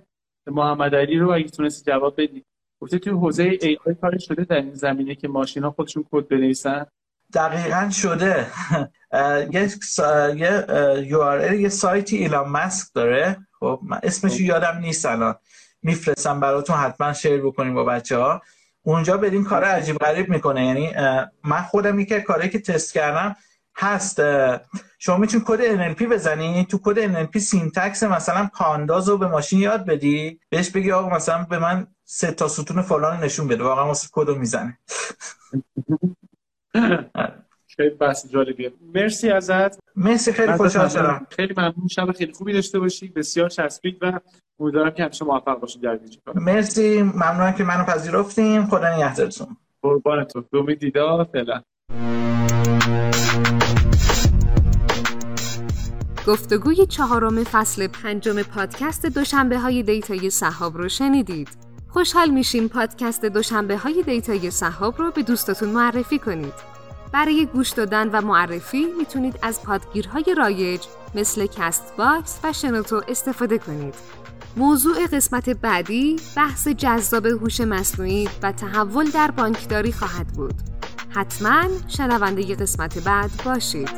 محمد علی رو اگه تونستی جواب بدی. گفته توی حوزه ای آی کار شده در این زمینه که ماشینا خودشون کد بنویسن؟ دقیقا شده. یه یه یه سایتی ایلان مسک داره. خب من اسمش یادم نیست الان. میفرستم براتون حتما share بکنیم با بچه ها اونجا بدین کار عجیب غریب می‌کنه. یعنی من خودم یکی کاری که تست کردم هست شما می‌تونید کد NLP بزنی تو کد NLP syntax مثلا pandas رو به ماشین یاد بدی بهش بگی آقا مثلا به من سه تا ستون فلان نشون بده. واقعا واست کد رو می‌زنه. (laughs) خیلی بحث جالبیه. مرسی ازت. مرسی خیلی خوشحال شدم. خیلی ممنون. شب خیلی خوبی داشته باشی. بسیار چسبید و امیدوارم که همیشه موفق باشید در مرسی. ممنونم که منو پذیرفتیم خدا نگهدارتون. قربان تو به امید دیدار. فعلا. گفتگوی چهارم فصل پنجم پادکست دوشنبه های دیتای صحاب رو شنیدید. خوشحال میشیم پادکست دوشنبه های دیتای صحاب رو به دوستاتون معرفی کنید. برای گوش دادن و معرفی می‌تونید از پادگیرهای رایج مثل کست باکس و شنوتو استفاده کنید. موضوع قسمت بعدی بحث جذاب هوش مصنوعی و تحول در بانکداری خواهد بود. حتما شنونده قسمت بعد باشید.